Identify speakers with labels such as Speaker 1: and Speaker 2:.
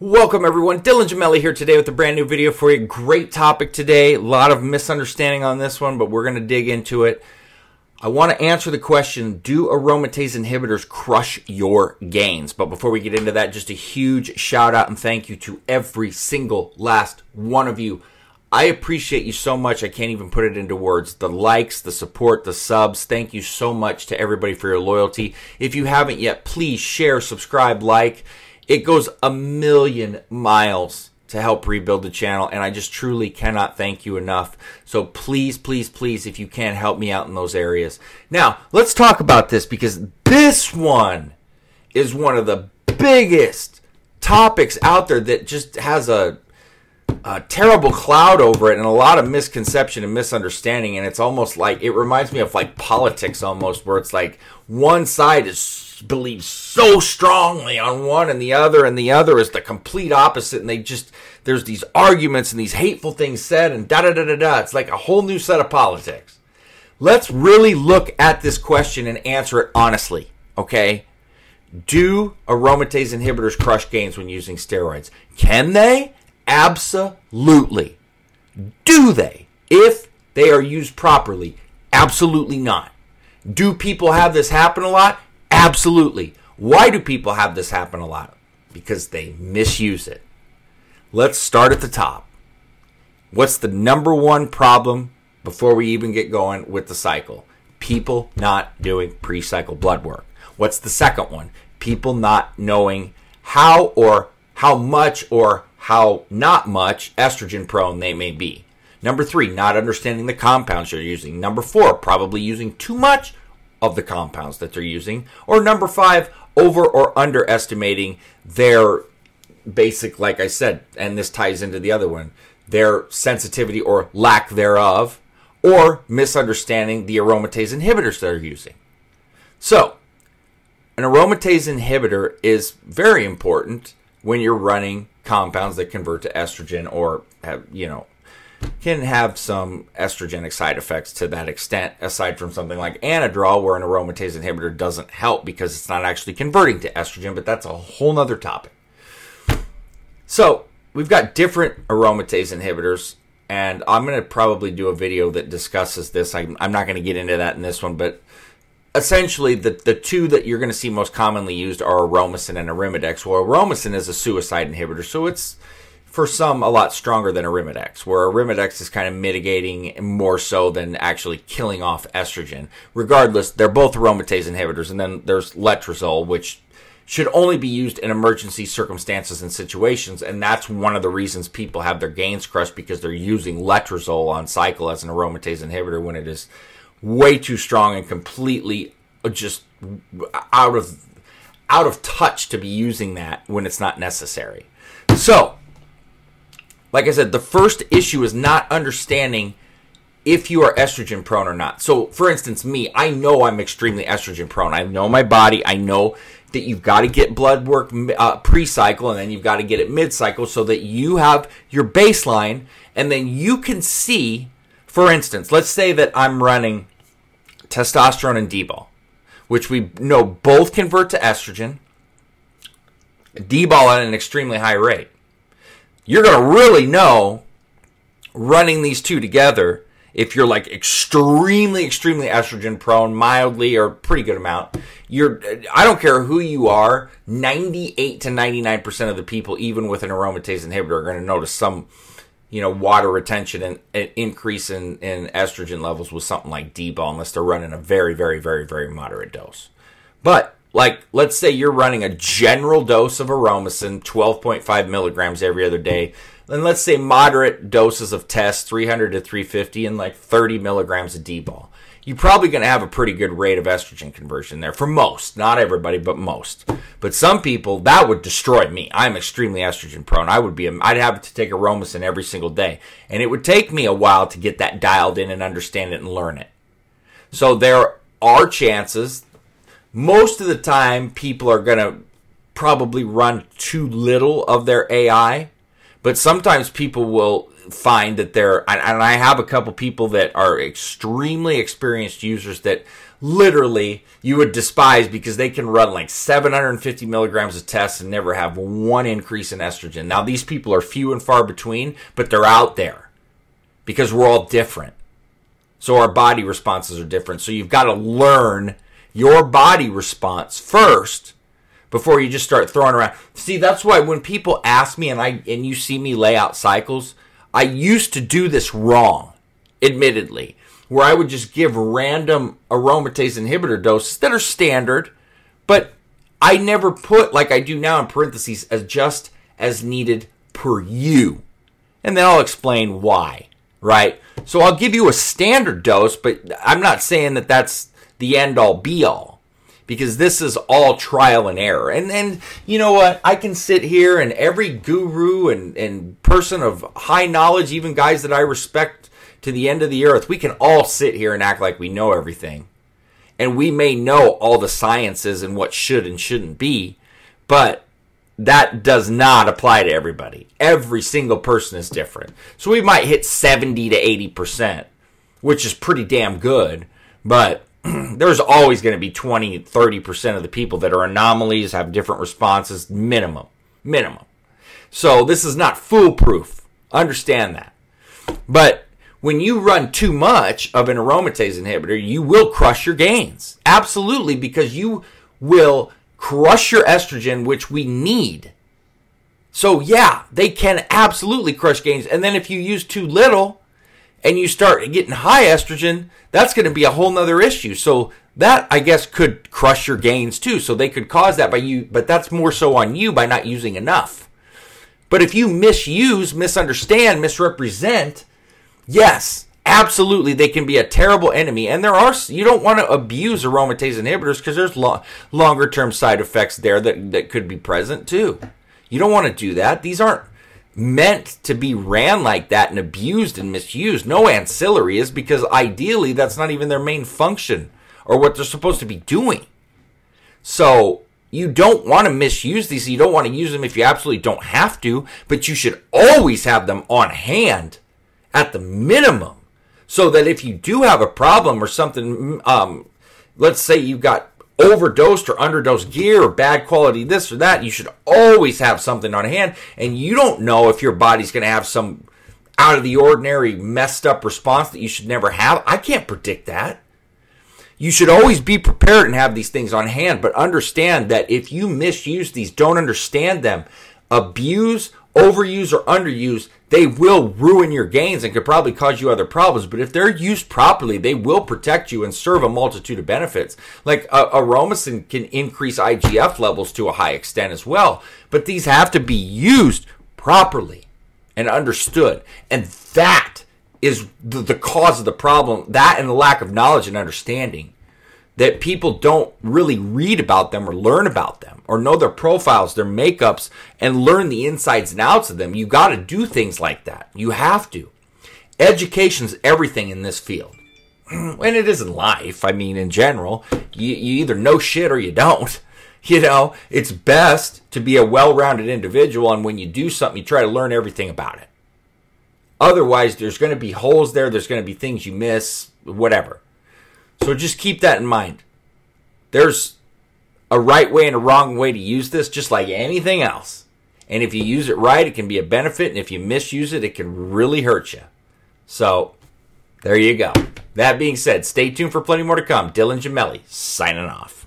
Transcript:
Speaker 1: Welcome everyone, Dylan Gemelli here today with a brand new video for you. Great topic today. A lot of misunderstanding on this one, but we're going to dig into it. I want to answer the question, do aromatase inhibitors crush your gains? But before we get into that, just a huge shout out and thank you to every single last one of you. I appreciate you so much. I can't even put it into words. The likes, the support, the subs. Thank you so much to everybody for your loyalty. If you haven't yet, please share, subscribe, like it goes a million miles to help rebuild the channel, and I just truly cannot thank you enough. So please, please, please, if you can, help me out in those areas. Now, let's talk about this because this one is one of the biggest topics out there that just has a a terrible cloud over it and a lot of misconception and misunderstanding and it's almost like it reminds me of like politics almost where it's like one side is believes so strongly on one and the other and the other is the complete opposite and they just there's these arguments and these hateful things said and da da da da da it's like a whole new set of politics let's really look at this question and answer it honestly okay do aromatase inhibitors crush gains when using steroids can they Absolutely. Do they? If they are used properly? Absolutely not. Do people have this happen a lot? Absolutely. Why do people have this happen a lot? Because they misuse it. Let's start at the top. What's the number one problem before we even get going with the cycle? People not doing pre cycle blood work. What's the second one? People not knowing how or how much or how not much estrogen prone they may be. Number three, not understanding the compounds you're using. Number four, probably using too much of the compounds that they're using. Or number five, over or underestimating their basic, like I said, and this ties into the other one, their sensitivity or lack thereof, or misunderstanding the aromatase inhibitors they're using. So, an aromatase inhibitor is very important when you're running compounds that convert to estrogen or have, you know, can have some estrogenic side effects to that extent, aside from something like Anadrol, where an aromatase inhibitor doesn't help because it's not actually converting to estrogen, but that's a whole nother topic. So, we've got different aromatase inhibitors, and I'm going to probably do a video that discusses this. I'm, I'm not going to get into that in this one, but essentially the, the two that you're going to see most commonly used are aromasin and arimidex. Well, aromasin is a suicide inhibitor, so it's for some a lot stronger than arimidex, where arimidex is kind of mitigating more so than actually killing off estrogen. Regardless, they're both aromatase inhibitors, and then there's letrozole, which should only be used in emergency circumstances and situations, and that's one of the reasons people have their gains crushed because they're using letrozole on cycle as an aromatase inhibitor when it is way too strong and completely just out of out of touch to be using that when it's not necessary. So, like I said, the first issue is not understanding if you are estrogen prone or not. So, for instance, me, I know I'm extremely estrogen prone. I know my body. I know that you've got to get blood work uh, pre cycle and then you've got to get it mid cycle so that you have your baseline and then you can see, for instance, let's say that I'm running testosterone and D-bol, which we know both convert to estrogen. D-bol at an extremely high rate. You're going to really know running these two together if you're like extremely extremely estrogen prone mildly or pretty good amount you're i don't care who you are 98 to 99% of the people even with an aromatase inhibitor are going to notice some you know, water retention and an increase in, in estrogen levels with something like D-bol unless they're running a very, very, very, very moderate dose. But like, let's say you're running a general dose of aromasin, 12.5 milligrams every other day. And let's say moderate doses of test, 300 to 350, and like 30 milligrams of D-bol you're probably going to have a pretty good rate of estrogen conversion there for most, not everybody, but most. But some people that would destroy me. I'm extremely estrogen prone. I would be, I'd have to take aromasin every single day, and it would take me a while to get that dialed in and understand it and learn it. So there are chances. Most of the time, people are going to probably run too little of their AI, but sometimes people will find that they're and I have a couple people that are extremely experienced users that literally you would despise because they can run like 750 milligrams of tests and never have one increase in estrogen. Now, these people are few and far between, but they're out there because we're all different. So our body responses are different. So you've got to learn your body response first before you just start throwing around. See, that's why when people ask me and I and you see me lay out cycles, I used to do this wrong, admittedly, where I would just give random aromatase inhibitor doses that are standard, but I never put like I do now in parentheses as just as needed per you. And then I'll explain why, right? So I'll give you a standard dose, but I'm not saying that that's the end all be all because this is all trial and error. And and you know what? I can sit here and every guru and, and person of high knowledge, even guys that I respect to the end of the earth, we can all sit here and act like we know everything. And we may know all the sciences and what should and shouldn't be, but that does not apply to everybody. Every single person is different. So we might hit 70 to 80%, which is pretty damn good, but there's always going to be 20, 30% of the people that are anomalies, have different responses, minimum. Minimum. So this is not foolproof. Understand that. But when you run too much of an aromatase inhibitor, you will crush your gains. Absolutely, because you will crush your estrogen, which we need. So, yeah, they can absolutely crush gains. And then if you use too little, and you start getting high estrogen, that's going to be a whole nother issue. So that I guess could crush your gains too. So they could cause that by you, but that's more so on you by not using enough. But if you misuse, misunderstand, misrepresent, yes, absolutely they can be a terrible enemy. And there are you don't want to abuse aromatase inhibitors because there's lo- longer term side effects there that that could be present too. You don't want to do that. These aren't meant to be ran like that and abused and misused. No ancillary is because ideally that's not even their main function or what they're supposed to be doing. So you don't want to misuse these. You don't want to use them if you absolutely don't have to, but you should always have them on hand at the minimum so that if you do have a problem or something, um, let's say you've got overdosed or underdosed gear or bad quality this or that, you should always have something on hand. And you don't know if your body's going to have some out of the ordinary messed up response that you should never have. I can't predict that. You should always be prepared and have these things on hand, but understand that if you misuse these, don't understand them, abuse overuse or underuse, they will ruin your gains and could probably cause you other problems. But if they're used properly, they will protect you and serve a multitude of benefits. Like uh, Aromasin can increase IGF levels to a high extent as well. But these have to be used properly and understood. And that is the, the cause of the problem. That and the lack of knowledge and understanding that people don't really read about them or learn about them or know their profiles, their makeups, and learn the insides and outs of them. You got to do things like that. You have to. Education's everything in this field. and it is in life. I mean, in general, you, you either know shit or you don't. You know, it's best to be a well rounded individual, and when you do something, you try to learn everything about it. Otherwise, there's going to be holes there, there's going to be things you miss, whatever. So just keep that in mind. There's a right way and a wrong way to use this, just like anything else. And if you use it right, it can be a benefit. And if you misuse it, it can really hurt you. So there you go. That being said, stay tuned for plenty more to come. Dylan Gemelli signing off.